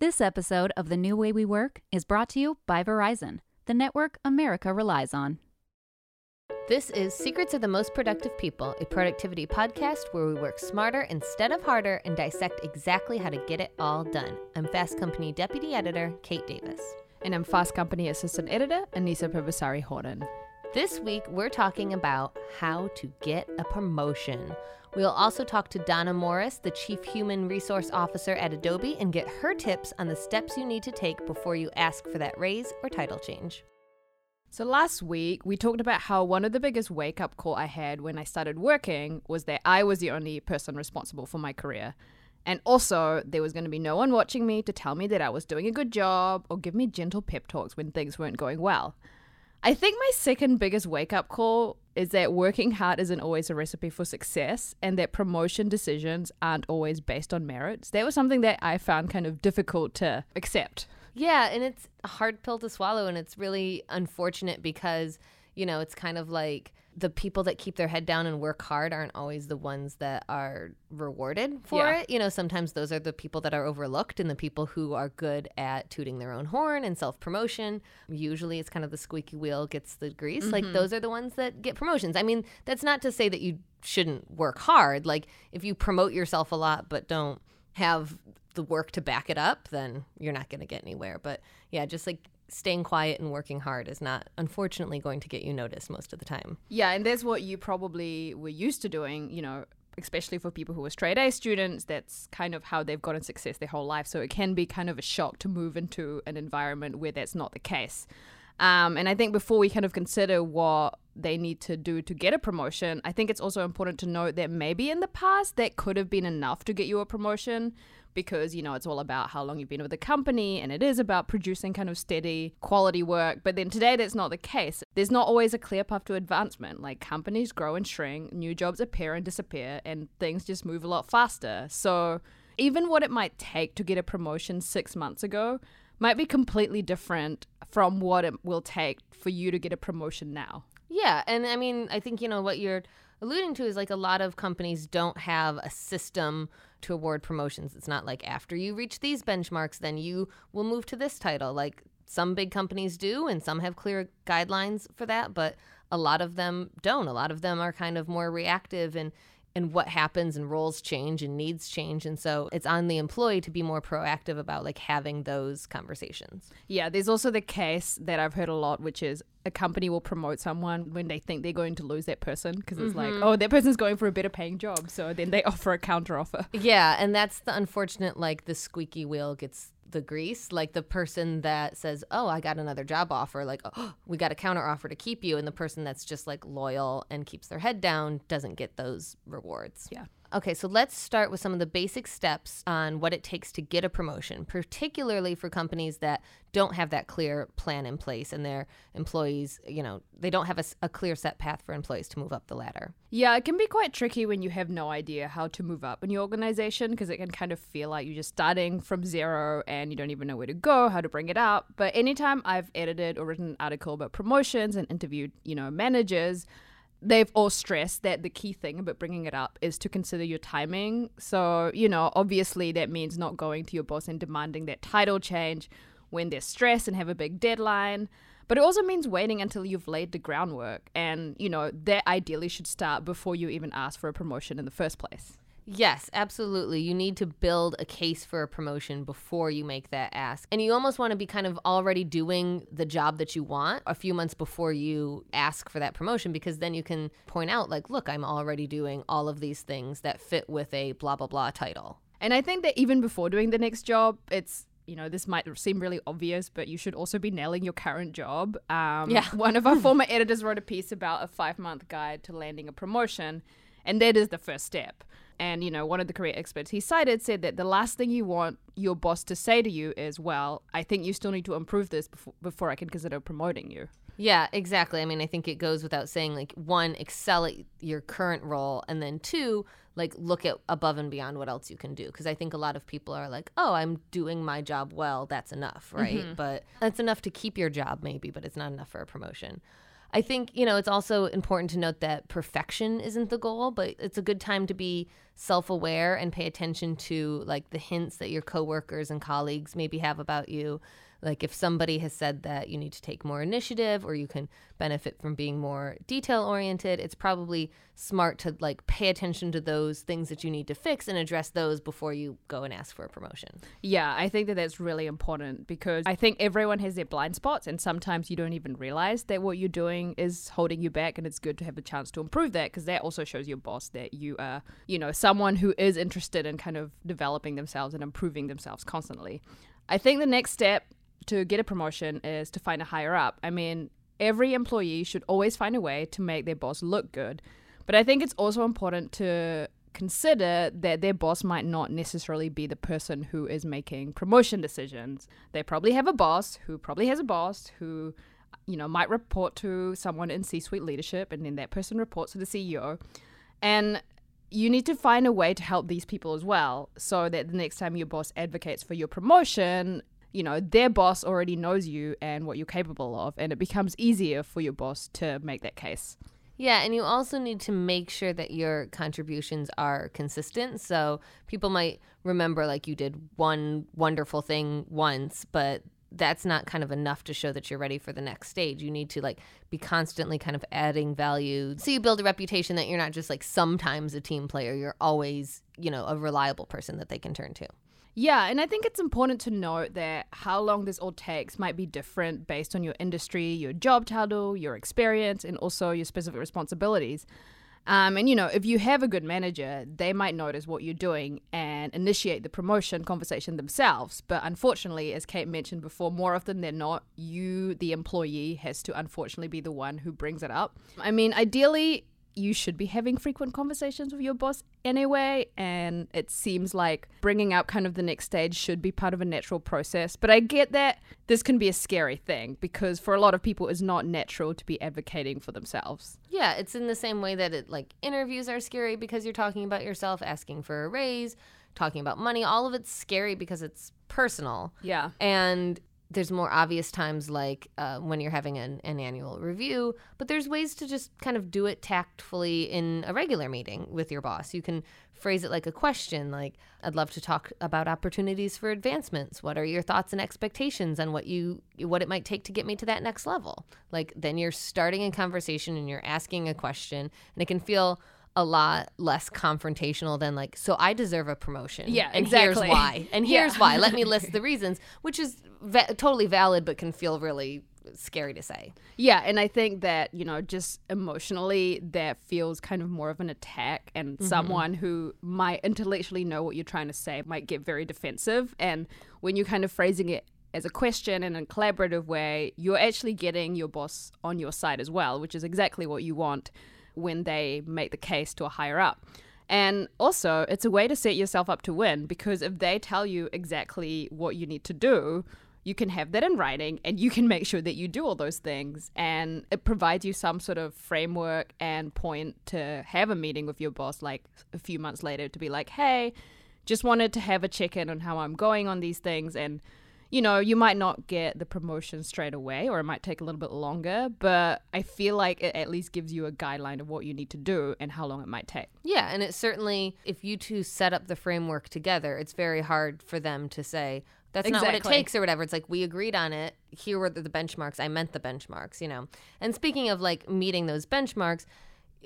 This episode of The New Way We Work is brought to you by Verizon, the network America relies on. This is Secrets of the Most Productive People, a productivity podcast where we work smarter instead of harder and dissect exactly how to get it all done. I'm Fast Company Deputy Editor Kate Davis. And I'm Fast Company Assistant Editor Anisa Purbasari Horton. This week, we're talking about how to get a promotion. We'll also talk to Donna Morris, the Chief Human Resource Officer at Adobe, and get her tips on the steps you need to take before you ask for that raise or title change. So, last week, we talked about how one of the biggest wake up call I had when I started working was that I was the only person responsible for my career. And also, there was going to be no one watching me to tell me that I was doing a good job or give me gentle pep talks when things weren't going well. I think my second biggest wake up call is that working hard isn't always a recipe for success and that promotion decisions aren't always based on merits. That was something that I found kind of difficult to accept. Yeah, and it's a hard pill to swallow, and it's really unfortunate because, you know, it's kind of like the people that keep their head down and work hard aren't always the ones that are rewarded for Yeah. it. You know, sometimes those are the people that are overlooked and the people who are good at tooting their own horn and self promotion. Usually it's kind of the squeaky wheel gets the grease. Like mm-hmm. those are the ones that get promotions. I mean, that's not to say that you shouldn't work hard. Like if you promote yourself a lot but don't have the work to back it up, then you're not going to get anywhere. But yeah, just like staying quiet and working hard is not, unfortunately, going to get you noticed most of the time. Yeah, and that's what you probably were used to doing, you know, especially for people who were straight A students. That's kind of how they've gotten success their whole life. So it can be kind of a shock to move into an environment where that's not the case. Um, and I think before we kind of consider what they need to do to get a promotion, I think it's also important to note that maybe in the past that could have been enough to get you a promotion because, you know, it's all about how long you've been with the company and it is about producing kind of steady quality work. But then today that's not the case. There's not always a clear path to advancement. Like companies grow and shrink, new jobs appear and disappear, and things just move a lot faster. So even what it might take to get a promotion six months ago might be completely different from what it will take for you to get a promotion now. Yeah. And I mean, I think, you know, what you're alluding to is like a lot of companies don't have a system to award promotions. It's not like after you reach these benchmarks, then you will move to this title. Like some big companies do, and some have clear guidelines for that, but a lot of them don't. A lot of them are kind of more reactive and and what happens and roles change and needs change and so it's on the employee to be more proactive about like having those conversations Yeah, there's also the case that I've heard a lot, which is a company will promote someone when they think they're going to lose that person because it's like, mm-hmm. oh, that person's going for a better paying job. So then they offer a counter offer. Yeah, and that's the unfortunate like the squeaky wheel gets the grease. Like the person that says, "Oh, I got another job offer," like, "Oh, we got a counter offer to keep you," and the person that's just like loyal and keeps their head down doesn't get those rewards. Yeah. Okay, so let's start with some of the basic steps on what it takes to get a promotion, particularly for companies that don't have that clear plan in place and their employees, you know, they don't have a clear set path for employees to move up the ladder. Yeah, it can be quite tricky when you have no idea how to move up in your organization because it can kind of feel like you're just starting from zero and you don't even know where to go, how to bring it up. But anytime I've edited or written an article about promotions and interviewed, you know, managers, they've all stressed that the key thing about bringing it up is to consider your timing. So, you know, obviously that means not going to your boss and demanding that title change when they're stressed and have a big deadline. But it also means waiting until you've laid the groundwork. And, you know, that ideally should start before you even ask for a promotion in the first place. Yes, absolutely. You need to build a case for a promotion before you make that ask. And you almost want to be kind of already doing the job that you want a few months before you ask for that promotion because then you can point out, like, look, I'm already doing all of these things that fit with a blah, blah, blah title. And I think that even before doing the next job, it's you know this might seem really obvious, but you should also be nailing your current job. Um, Yeah. One of our former editors wrote a piece about a five month guide to landing a promotion, and that is the first step. And you know, one of the career experts he cited said that the last thing you want your boss to say to you is, "Well, I think you still need to improve this before, before I can consider promoting you." Yeah, exactly. I mean, I think it goes without saying like one, excel at your current role, and then two, like look at above and beyond what else you can do. Because I think a lot of people are like, oh, I'm doing my job well, that's enough, right? Mm-hmm. But that's enough to keep your job, maybe, but it's not enough for a promotion. I think, you know, it's also important to note that perfection isn't the goal, but it's a good time to be self aware and pay attention to like the hints that your coworkers and colleagues maybe have about you like if somebody has said that you need to take more initiative or you can benefit from being more detail oriented, it's probably smart to like pay attention to those things that you need to fix and address those before you go and ask for a promotion. Yeah, I think that that's really important because I think everyone has their blind spots and sometimes you don't even realize that what you're doing is holding you back and it's good to have a chance to improve that because that also shows your boss that you are, you know, someone who is interested in kind of developing themselves and improving themselves constantly. I think the next step to get a promotion is to find a higher up. I mean, every employee should always find a way to make their boss look good. But I think it's also important to consider that their boss might not necessarily be the person who is making promotion decisions. They probably have a boss who probably has a boss who you know might report to someone in C-suite leadership and then that person reports to the CEO. And you need to find a way to help these people as well so that the next time your boss advocates for your promotion, you know, their boss already knows you and what you're capable of, and it becomes easier for your boss to make that case. Yeah, and you also need to make sure that your contributions are consistent. So people might remember like you did one wonderful thing once, but that's not kind of enough to show that you're ready for the next stage. You need to like be constantly kind of adding value. So you build a reputation that you're not just like sometimes a team player, you're always, you know, a reliable person that they can turn to. Yeah, and I think it's important to note that how long this all takes might be different based on your industry, your job title, your experience, and also your specific responsibilities. Um, and you know, if you have a good manager, they might notice what you're doing and initiate the promotion conversation themselves. But unfortunately, as Kate mentioned before, more often than not, you, the employee, has to unfortunately be the one who brings it up. I mean, ideally, you should be having frequent conversations with your boss anyway. And it seems like bringing up kind of the next stage should be part of a natural process. But I get that this can be a scary thing because for a lot of people, it's not natural to be advocating for themselves. Yeah, it's in the same way that it like interviews are scary because you're talking about yourself, asking for a raise, talking about money. All of it's scary because it's personal. Yeah. And there's more obvious times like uh, when you're having an, an annual review, but there's ways to just kind of do it tactfully in a regular meeting with your boss. You can phrase it like a question, like, I'd love to talk about opportunities for advancements. What are your thoughts and expectations on what you what it might take to get me to that next level? Like then you're starting a conversation and you're asking a question and it can feel a lot less confrontational than like so i deserve a promotion yeah and exactly. here's why and here's yeah. why let me list the reasons which is va- totally valid but can feel really scary to say yeah and i think that you know just emotionally that feels kind of more of an attack and mm-hmm. someone who might intellectually know what you're trying to say might get very defensive and when you're kind of phrasing it as a question in a collaborative way, you're actually getting your boss on your side as well, which is exactly what you want when they make the case to a higher up. And also, it's a way to set yourself up to win because if they tell you exactly what you need to do, you can have that in writing and you can make sure that you do all those things. And it provides you some sort of framework and point to have a meeting with your boss like a few months later to be like, hey, just wanted to have a check in on how I'm going on these things. And you know, you might not get the promotion straight away or it might take a little bit longer, but I feel like it at least gives you a guideline of what you need to do and how long it might take. Yeah, and it certainly, if you two set up the framework together, it's very hard for them to say, that's exactly. not what it takes or whatever. It's like we agreed on it. Here were the benchmarks. I meant the benchmarks, you know. And speaking of like meeting those benchmarks,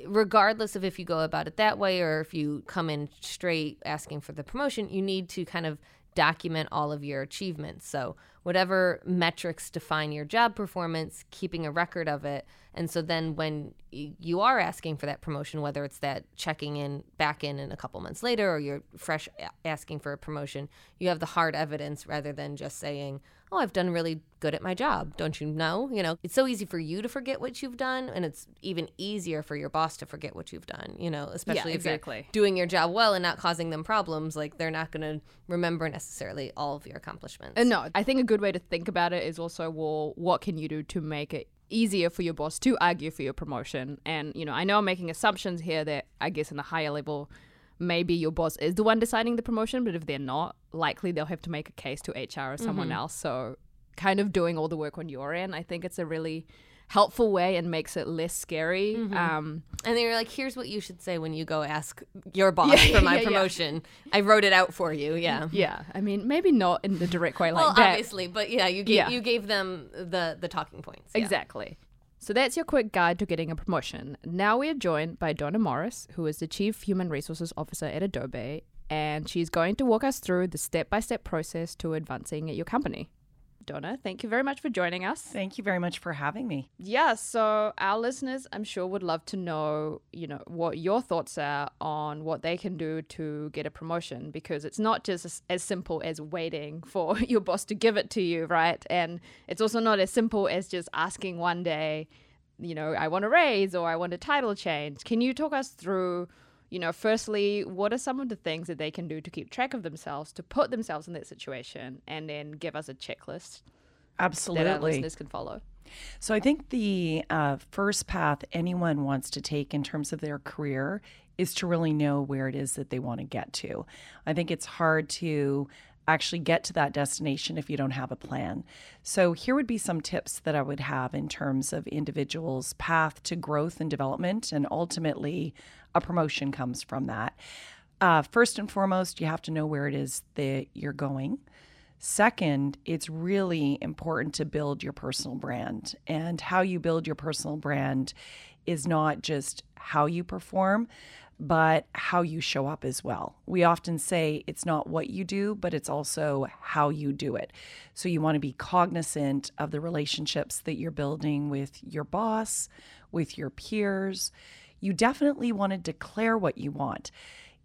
regardless of if you go about it that way or if you come in straight asking for the promotion, you need to kind of document all of your achievements. So, whatever metrics define your job performance, keeping a record of it. And so then when you are asking for that promotion, whether it's that checking in back in in a couple months later or you're fresh asking for a promotion, you have the hard evidence rather than just saying, oh, I've done really good at my job. Don't you know? You know, it's so easy for you to forget what you've done, and it's even easier for your boss to forget what you've done, you know, especially yeah, if exactly. you're doing your job well and not causing them problems. Like, they're not going to remember necessarily all of your accomplishments. And no, I think a good way to think about it is also, well, what can you do to make it easier for your boss to argue for your promotion? And, you know, I know I'm making assumptions here that I guess in the higher level, maybe your boss is the one deciding the promotion, but if they're not, likely they'll have to make a case to HR or someone mm-hmm. else. So, kind of doing all the work on your end, I think it's a really helpful way and makes it less scary. Mm-hmm. Um, And they were like, "Here's what you should say when you go ask your boss for my yeah, yeah. promotion. I wrote it out for you." Yeah. yeah, I mean, maybe not in the direct way like well, that. obviously, but yeah, you gave Yeah. you gave them the the talking points. yeah. Exactly. So that's your quick guide to getting a promotion. Now we are joined by Donna Morris, who is the Chief Human Resources Officer at Adobe, and she's going to walk us through the step by step process to advancing at your company. Donna, thank you very much for joining us. Thank you very much for having me. Yeah, so our listeners, I'm sure, would love to know, you know, what your thoughts are on what they can do to get a promotion because it's not just as, as simple as waiting for your boss to give it to you, right? And it's also not as simple as just asking one day, you know, I want a raise or I want a title change. Can you talk us through, you know, firstly, what are some of the things that they can do to keep track of themselves, to put themselves in that situation, and then give us a checklist that our listeners can follow? So I think the uh, first path anyone wants to take in terms of their career is to really know where it is that they want to get to. I think it's hard to actually get to that destination if you don't have a plan. So here would be some tips that I would have in terms of individuals' path to growth and development and ultimately a promotion comes from that. Uh, first and foremost, you have to know where it is that you're going. Second, it's really important to build your personal brand. And how you build your personal brand is not just how you perform, but how you show up as well. We often say it's not what you do, but it's also how you do it. So you want to be cognizant of the relationships that you're building with your boss, with your peers. You definitely want to declare what you want.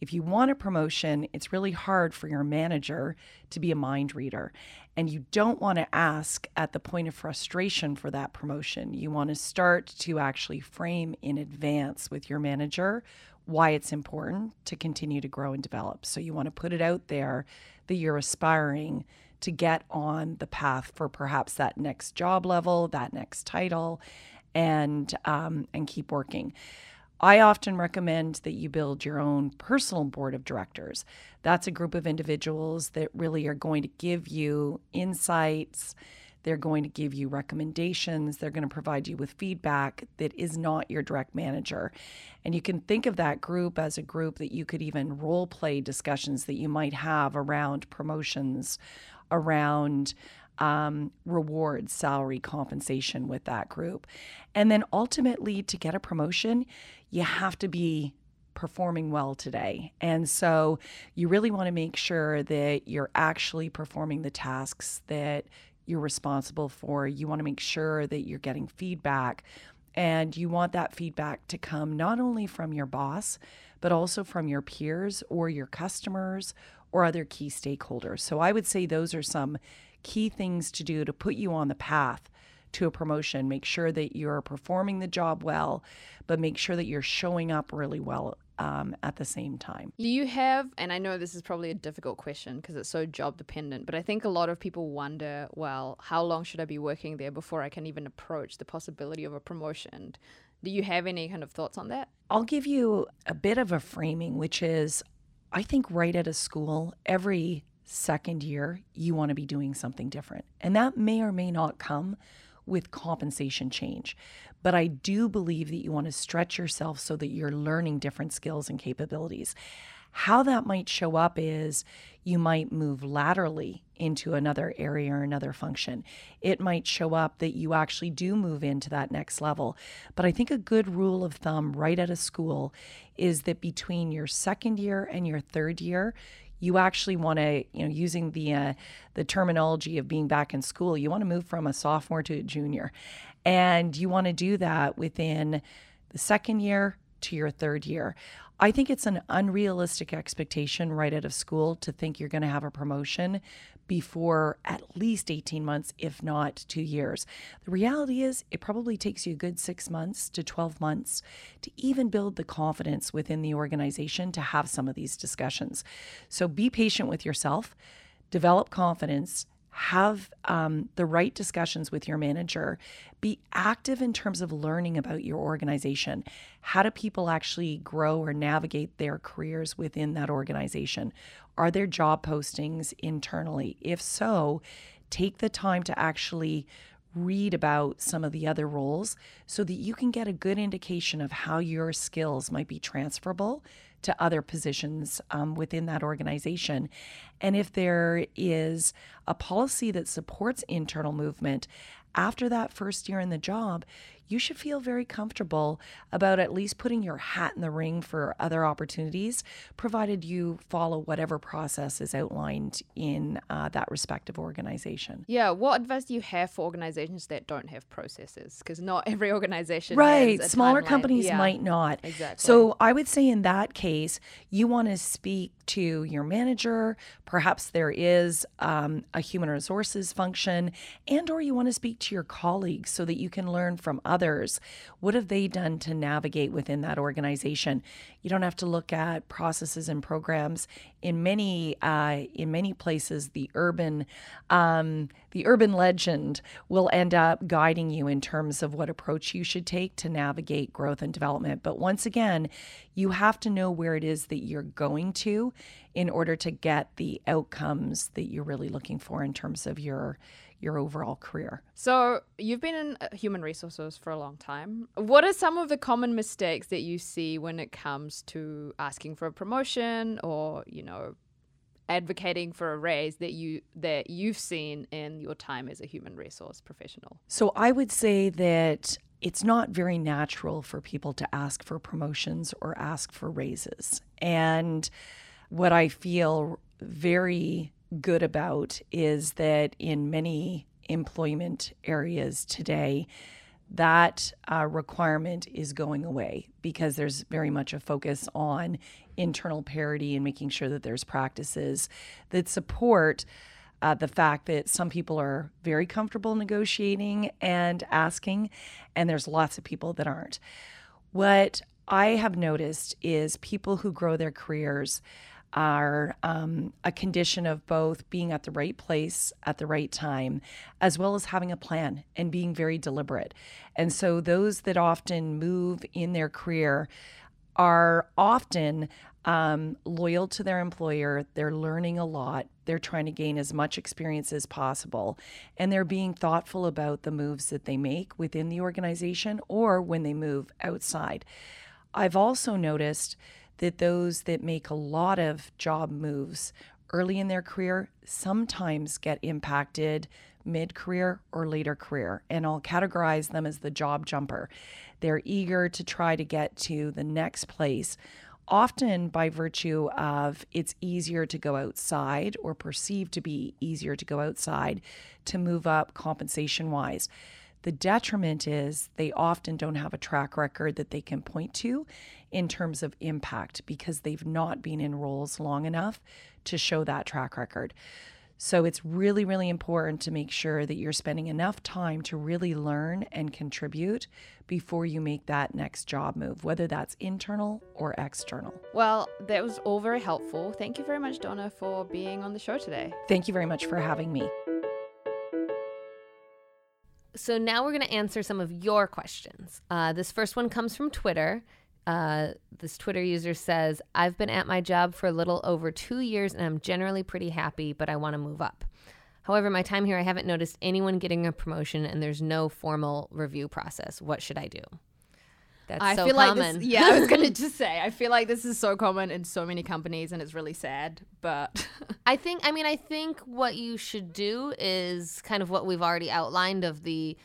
If you want a promotion, it's really hard for your manager to be a mind reader. And you don't want to ask at the point of frustration for that promotion. You want to start to actually frame in advance with your manager why it's important to continue to grow and develop. So you want to put it out there that you're aspiring to get on the path for perhaps that next job level, that next title, and um, and keep working. I often recommend that you build your own personal board of directors. That's a group of individuals that really are going to give you insights. They're going to give you recommendations. They're going to provide you with feedback that is not your direct manager. And you can think of that group as a group that you could even role play discussions that you might have around promotions, around um, rewards, salary, compensation with that group. And then ultimately, to get a promotion, you have to be performing well today. And so you really want to make sure that you're actually performing the tasks that you're responsible for. You want to make sure that you're getting feedback. And you want that feedback to come not only from your boss, but also from your peers or your customers or other key stakeholders. So I would say those are some key things to do to put you on the path to a promotion. Make sure that you're performing the job well, but make sure that you're showing up really well um, at the same time. Do you have, and I know this is probably a difficult question because it's so job dependent, but I think a lot of people wonder, well, how long should I be working there before I can even approach the possibility of a promotion? Do you have any kind of thoughts on that? I'll give you a bit of a framing, which is I think right at a school, every second year, you want to be doing something different. And that may or may not come with compensation change. But I do believe that you want to stretch yourself so that you're learning different skills and capabilities. How that might show up is you might move laterally into another area or another function. It might show up that you actually do move into that next level. But I think a good rule of thumb right at a school is that between your second year and your third year, you actually want to, you know, using the uh, the terminology of being back in school, you want to move from a sophomore to a junior, and you want to do that within the second year to your third year. I think it's an unrealistic expectation right out of school to think you're going to have a promotion before at least 18 months, if not two years. The reality is, it probably takes you a good six months to 12 months to even build the confidence within the organization to have some of these discussions. So be patient with yourself, develop confidence, have um, the right discussions with your manager, be active in terms of learning about your organization. How do people actually grow or navigate their careers within that organization? Are there job postings internally? If so, take the time to actually read about some of the other roles so that you can get a good indication of how your skills might be transferable to other positions um, within that organization. And if there is a policy that supports internal movement after that first year in the job, you should feel very comfortable about at least putting your hat in the ring for other opportunities, provided you follow whatever process is outlined in uh, that respective organization. Yeah, what advice do you have for organizations that don't have processes? Because not every organization, right? Smaller timeline. companies Yeah, might not. Exactly. So I would say in that case, you want to speak to your manager. Perhaps there is um, a human resources function, and or you want to speak to your colleagues so that you can learn from others. What have they done to navigate within that organization? You don't have to look at processes and programs. In many uh, in many places, the urban um, the urban legend will end up guiding you in terms of what approach you should take to navigate growth and development. But once again, you have to know where it is that you're going to in order to get the outcomes that you're really looking for in terms of your your overall career. So you've been in uh, human resources for a long time. What are some of the common mistakes that you see when it comes to asking for a promotion or, you know, advocating for a raise that you that you've seen in your time as a human resource professional? So I would say that it's not very natural for people to ask for promotions or ask for raises. And what I feel very good about is that in many employment areas today, that uh, requirement is going away because there's very much a focus on internal parity and making sure that there's practices that support uh, the fact that some people are very comfortable negotiating and asking, and there's lots of people that aren't. What I have noticed is people who grow their careers are um, a condition of both being at the right place at the right time, as well as having a plan and being very deliberate. And so, those that often move in their career are often um, loyal to their employer. They're learning a lot. They're trying to gain as much experience as possible. And they're being thoughtful about the moves that they make within the organization or when they move outside. I've also noticed that those that make a lot of job moves early in their career sometimes get impacted mid career or later career. And I'll categorize them as the job jumper. They're eager to try to get to the next place, often by virtue of it's easier to go outside or perceived to be easier to go outside to move up compensation wise. The detriment is they often don't have a track record that they can point to in terms of impact because they've not been in roles long enough to show that track record. So it's really, really important to make sure that you're spending enough time to really learn and contribute before you make that next job move, whether that's internal or external. Well, that was all very helpful. Thank you very much, Donna, for being on the show today. Thank you very much for having me. So now we're going to answer some of your questions. Uh, this first one comes from Twitter. Uh, this Twitter user says, I've been at my job for a little over two years and I'm generally pretty happy, but I want to move up. However, my time here, I haven't noticed anyone getting a promotion and there's no formal review process. What should I do? That's I so feel common. like this, yeah, I was gonna just say I feel like this is so common in so many companies and it's really sad. But I think, I mean, I think what you should do is kind of what we've already outlined of the.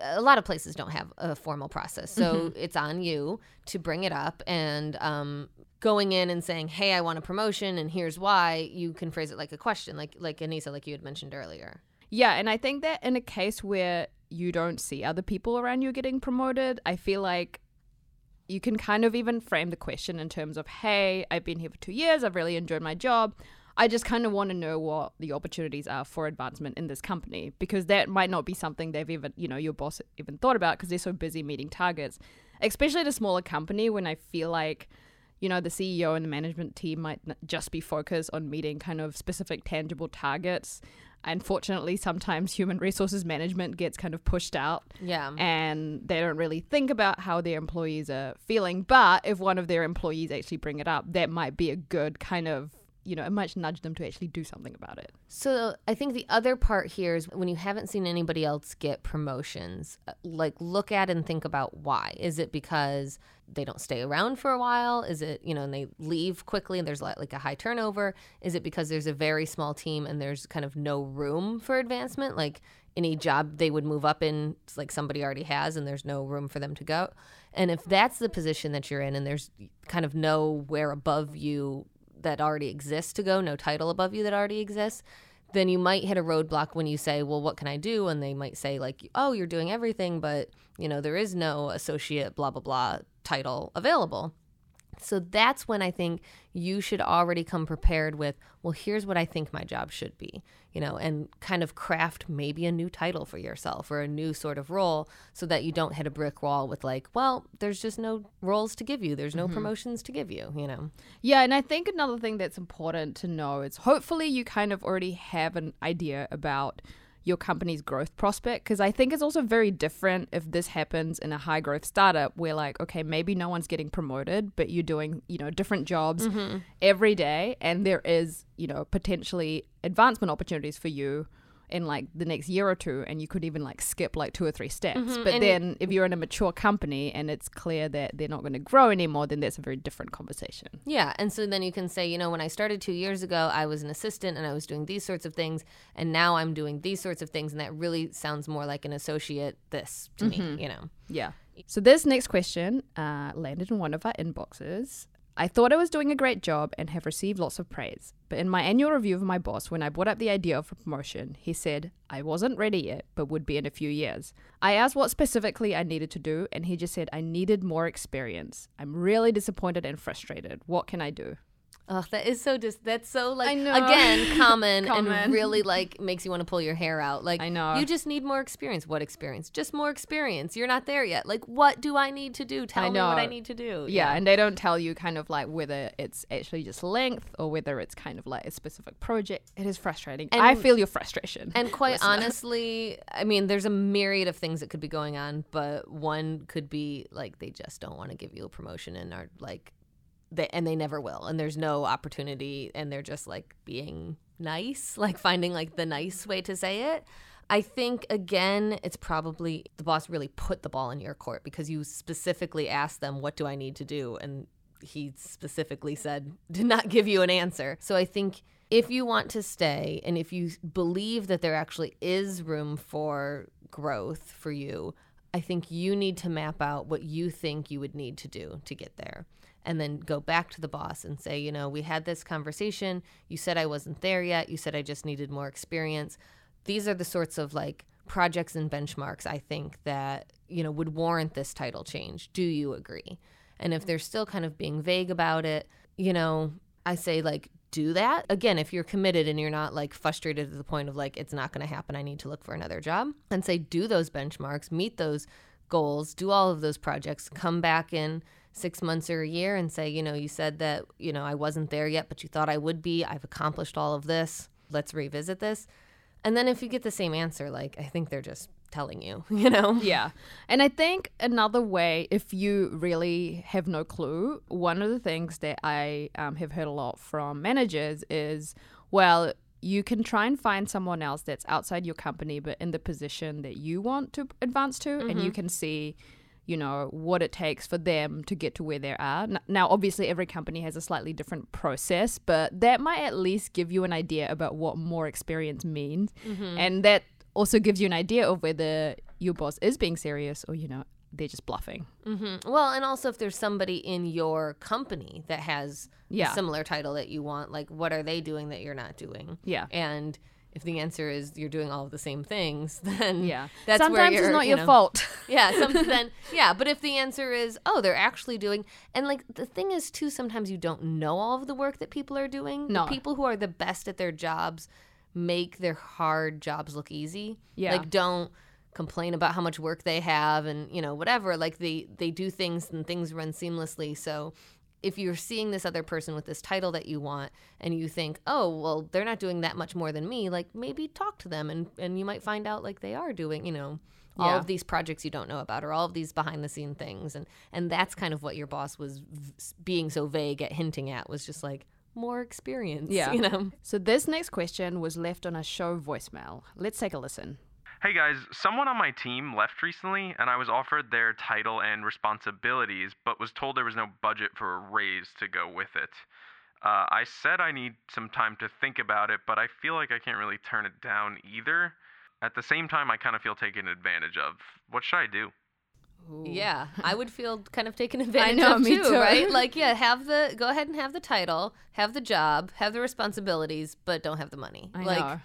A lot of places don't have a formal process, so it's on you to bring it up and um, going in and saying, "Hey, I want a promotion, and here's why." You can phrase it like a question, like like Anisa, like you had mentioned earlier. yeah, and I think that in a case where you don't see other people around you getting promoted, I feel like you can kind of even frame the question in terms of, hey, I've been here for two years, I've really enjoyed my job. I just kind of want to know what the opportunities are for advancement in this company because that might not be something they've even, you know, your boss even thought about because they're so busy meeting targets. Especially at a smaller company when I feel like, you know, the CEO and the management team might just be focused on meeting kind of specific tangible targets. Unfortunately, sometimes human resources management gets kind of pushed out Yeah. and they don't really think about how their employees are feeling. But if one of their employees actually bring it up, that might be a good kind of you know, it might nudge them to actually do something about it. So I think the other part here is when you haven't seen anybody else get promotions, uh, like look at and think about why. Is it because they don't stay around for a while? Is it, you know, and they leave quickly and there's like a high turnover? Is it because there's a very small team and there's kind of no room for advancement? Like any job they would move up in, like somebody already has and there's no room for them to go. And if that's the position that you're in and there's kind of nowhere above you that already exists to go, no title above you that already exists, then you might hit a roadblock when you say, "Well, what can I do?" and they might say like, "Oh, you're doing everything, but, you know, there is no associate blah blah blah title available." So that's when I think you should already come prepared with, well, here's what I think my job should be, you know, and kind of craft maybe a new title for yourself or a new sort of role so that you don't hit a brick wall with, like, well, there's just no roles to give you, there's no mm-hmm. promotions to give you, you know. Yeah. And I think another thing that's important to know is hopefully you kind of already have an idea about your company's growth prospect because I think it's also very different if this happens in a high growth startup where like okay maybe no one's getting promoted but you're doing you know different jobs mm-hmm. every day and there is you know potentially advancement opportunities for you in like the next year or two and you could even like skip like two or three steps mm-hmm. but and then if you're in a mature company and it's clear that they're not going to grow anymore then that's a very different conversation yeah and so then you can say you know when i started two years ago i was an assistant and i was doing these sorts of things and now i'm doing these sorts of things and that really sounds more like an associate this to mm-hmm. me you know yeah so this next question uh, landed in one of our inboxes I thought I was doing a great job and have received lots of praise. But in my annual review of my boss, when I brought up the idea of a promotion, he said I wasn't ready yet, but would be in a few years. I asked what specifically I needed to do, and he just said I needed more experience. I'm really disappointed and frustrated. What can I do? Oh, that is so dis. That's so like again common, common, and really like makes you want to pull your hair out. Like I know you just need more experience. What experience? Just more experience. You're not there yet. Like what do I need to do? Tell me what I need to do. Yeah, yeah, and they don't tell you kind of like whether it's actually just length or whether it's kind of like a specific project. It is frustrating. And, I feel your frustration. And quite honestly, I mean, there's a myriad of things that could be going on, but one could be like they just don't want to give you a promotion and are like they, and they never will and there's no opportunity and they're just like being nice like finding like the nice way to say it. I think again it's probably the boss really put the ball in your court because you specifically asked them what do i need to do? And he specifically said did not give you an answer. So i think if you want to stay and if you believe that there actually is room for growth for you i think you need to map out what you think you would need to do to get there and then go back to the boss and say, you know, we had this conversation. You said I wasn't there yet. You said I just needed more experience. These are the sorts of like projects and benchmarks I think that, you know, would warrant this title change. Do you agree? And if they're still kind of being vague about it, you know, I say like do that. Again, if you're committed and you're not like frustrated to the point of like it's not going to happen, I need to look for another job. And say do those benchmarks, meet those goals, do all of those projects, come back in six months or a year and say, you know, you said that, you know, I wasn't there yet, but you thought I would be. I've accomplished all of this. Let's revisit this. And then if you get the same answer, like, I think they're just telling you, you know? Yeah. And I think another way, if you really have no clue, one of the things that I um, have heard a lot from managers is, well, you can try and find someone else that's outside your company, but in the position that you want to advance to, mm-hmm. and you mm-hmm. can see you know what it takes for them to get to where they are now obviously every company has a slightly different process but that might at least give you an idea about what more experience means mm-hmm. and that also gives you an idea of whether your boss is being serious or you know they're just bluffing mm-hmm. well and also if there's somebody in your company that has yeah. a similar title that you want like what are they doing that you're not doing yeah and if the answer is you're doing all of the same things, then yeah, that's sometimes it's not you your know, fault. yeah, some, then yeah, but if the answer is oh, they're actually doing, and like the thing is too, sometimes you don't know all of the work that people are doing. No, the people who are the best at their jobs make their hard jobs look easy. Yeah, like don't complain about how much work they have and you know whatever like they they do things and things run seamlessly so if you're seeing this other person with this title that you want and you think, oh, well, they're not doing that much more than me, like maybe talk to them and, and you might find out like they are doing, you know, all yeah. of these projects you don't know about or all of these behind the scene things. And, and that's kind of what your boss was v- being so vague at hinting at was just like, more experience. Yeah. You know? So this next question was left on a show voicemail. Let's take a listen. Hey guys, someone on my team left recently, and I was offered their title and responsibilities, but was told there was no budget for a raise to go with it. Uh, I said I need some time to think about it, but I feel like I can't really turn it down either. At the same time, I kind of feel taken advantage of. What should I do? Yeah, I would feel kind of taken advantage I know, of me too, too. right? Like, yeah, have the go ahead and have the title, have the job, have the responsibilities, but don't have the money. I like, know.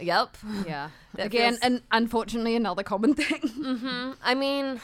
Yep. Yeah. That Again, feels- and unfortunately, another common thing. hmm I mean,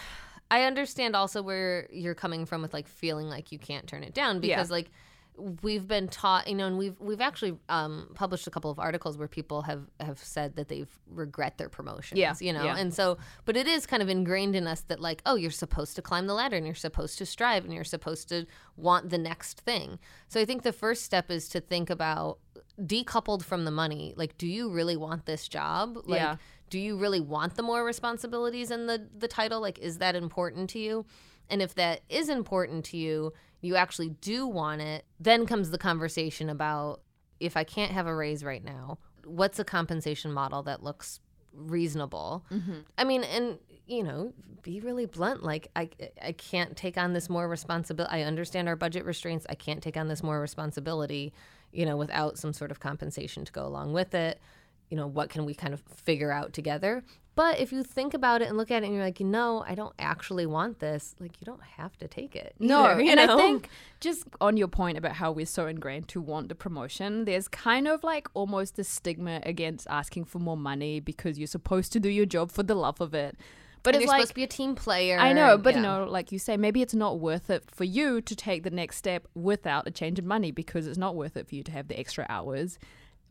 I understand also where you're coming from with like feeling like you can't turn it down Yeah. because like we've been taught, you know, and we've we've actually um, published a couple of articles where people have have said that they've regret their promotions. Yeah, you know, yeah. and so, but it is kind of ingrained in us that like, oh, you're supposed to climb the ladder and you're supposed to strive and you're supposed to want the next thing. So I think the first step is to think about decoupled from the money. Like, do you really want this job? Like, Yeah. do you really want the more responsibilities and the the title like is that important to you and if that is important to you you actually do want it then comes the conversation about if i can't have a raise right now what's a compensation model that looks reasonable? Mm-hmm. I mean and you know be really blunt like i i can't take on this more responsibility i understand our budget restraints i can't take on this more responsibility you know without some sort of compensation to go along with it you know, what can we kind of figure out together? But if you think about it and look at it and you're like, no, I don't actually want this, like you don't have to take it. No, either, and I think just on your point about how we're so ingrained to want the promotion, there's kind of like almost a stigma against asking for more money because you're supposed to do your job for the love of it. But And it's you're like supposed to be a team player. I know, but you know, like you say, maybe it's not worth it for you to take the next step without a change in money because it's not worth it for you to have the extra hours.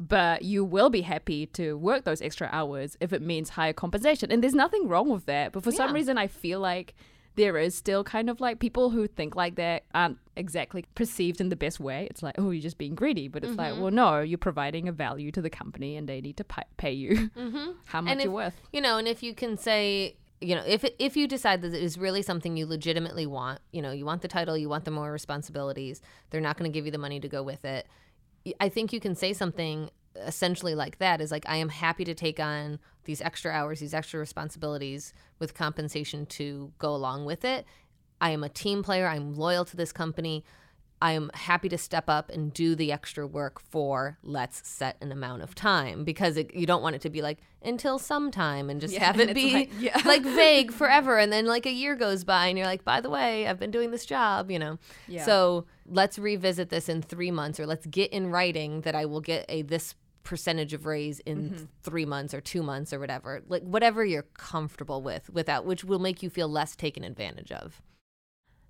But you will be happy to work those extra hours if it means higher compensation. And there's nothing wrong with that. But for some reason, I feel like there is still kind of like people who think like that aren't exactly perceived in the best way. It's like, oh, you're just being greedy. But it's Mm-hmm. like, well, no, you're providing a value to the company and they need to pay, you how much And you're worth. You know, and if you can say, you know, if if you decide that it is really something you legitimately want, you know, you want the title, you want the more responsibilities, they're not going to give you the money to go with it. I think you can say something essentially like that is like I am happy to take on these extra hours, these extra responsibilities with compensation to go along with it. I am a team player, I'm loyal to this company. I am happy to step up and do the extra work for let's set an amount of time because it, you don't want it to be like until sometime and just Yeah, have it be like- yeah. like vague forever and then like a year goes by and you're like by the way I've been doing this job you know Yeah. so let's revisit this in 3 months or let's get in writing that I will get a this percentage of raise in Mm-hmm. 3 months or 2 months or whatever like whatever you're comfortable with without which will make you feel less taken advantage of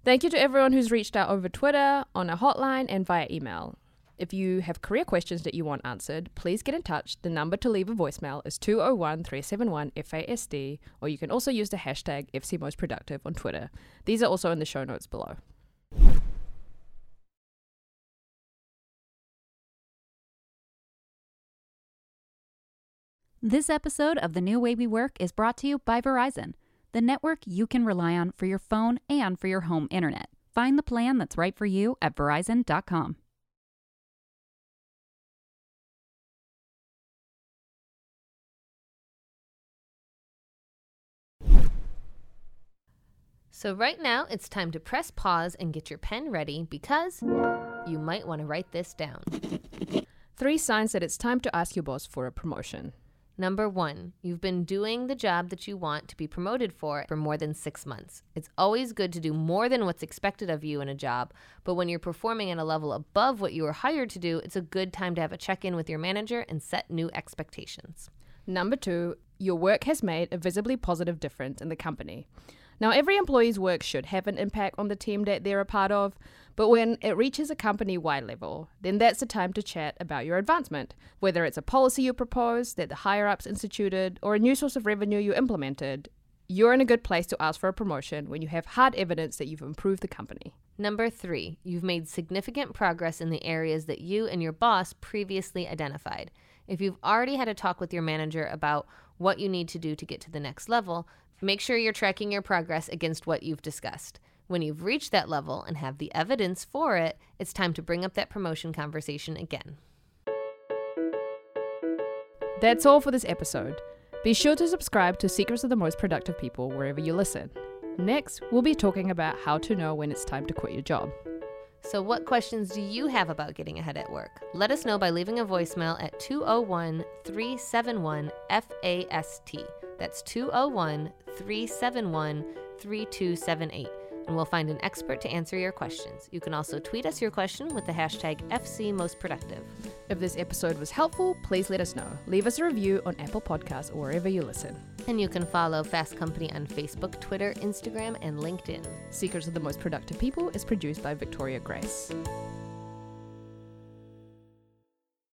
Thank you to everyone who's reached out over Twitter, on a hotline, and via email. If you have career questions that you want answered, please get in touch. The number to leave a voicemail is 201 371 FAST, or you can also use the hashtag FCMostProductive on Twitter. These are also in the show notes below. This episode of The New Way We Work is brought to you by Verizon, the network you can rely on for your phone and for your home internet. Find the plan that's right for you at verizon.com. So, right now, it's time to press pause and get your pen ready because you might want to write this down. Three signs that it's time to ask your boss for a promotion. Number one, you've been doing the job that you want to be promoted for for more than six months. It's always good to do more than what's expected of you in a job, but when you're performing at a level above what you were hired to do, it's a good time to have a check in with your manager and set new expectations. Number two, your work has made a visibly positive difference in the company. Now, every employee's work should have an impact on the team that they're a part of, but when it reaches a company wide level, then that's the time to chat about your advancement, whether it's a policy you proposed that the higher ups instituted or a new source of revenue you implemented. You're in a good place to ask for a promotion when you have hard evidence that you've improved the company. Number three, you've made significant progress in the areas that you and your boss previously identified. If you've already had a talk with your manager about what you need to do to get to the next level, make sure you're tracking your progress against what you've discussed. When you've reached that level and have the evidence for it, it's time to bring up that promotion conversation again. That's all for this episode. Be sure to subscribe to Secrets of the Most Productive People wherever you listen. Next, we'll be talking about how to know when it's time to quit your job. So, what questions do you have about getting ahead at work? Let us know by leaving a voicemail at 201 371 FAST. That's 201 371 3278 and we'll find an expert to answer your questions. You can also tweet us your question with the hashtag FCMostProductive. If this episode was helpful, please let us know. Leave us a review on Apple Podcasts or wherever you listen. And you can follow Fast Company on Facebook, Twitter, Instagram, and LinkedIn. Secrets of the Most Productive People is produced by Victoria Grace.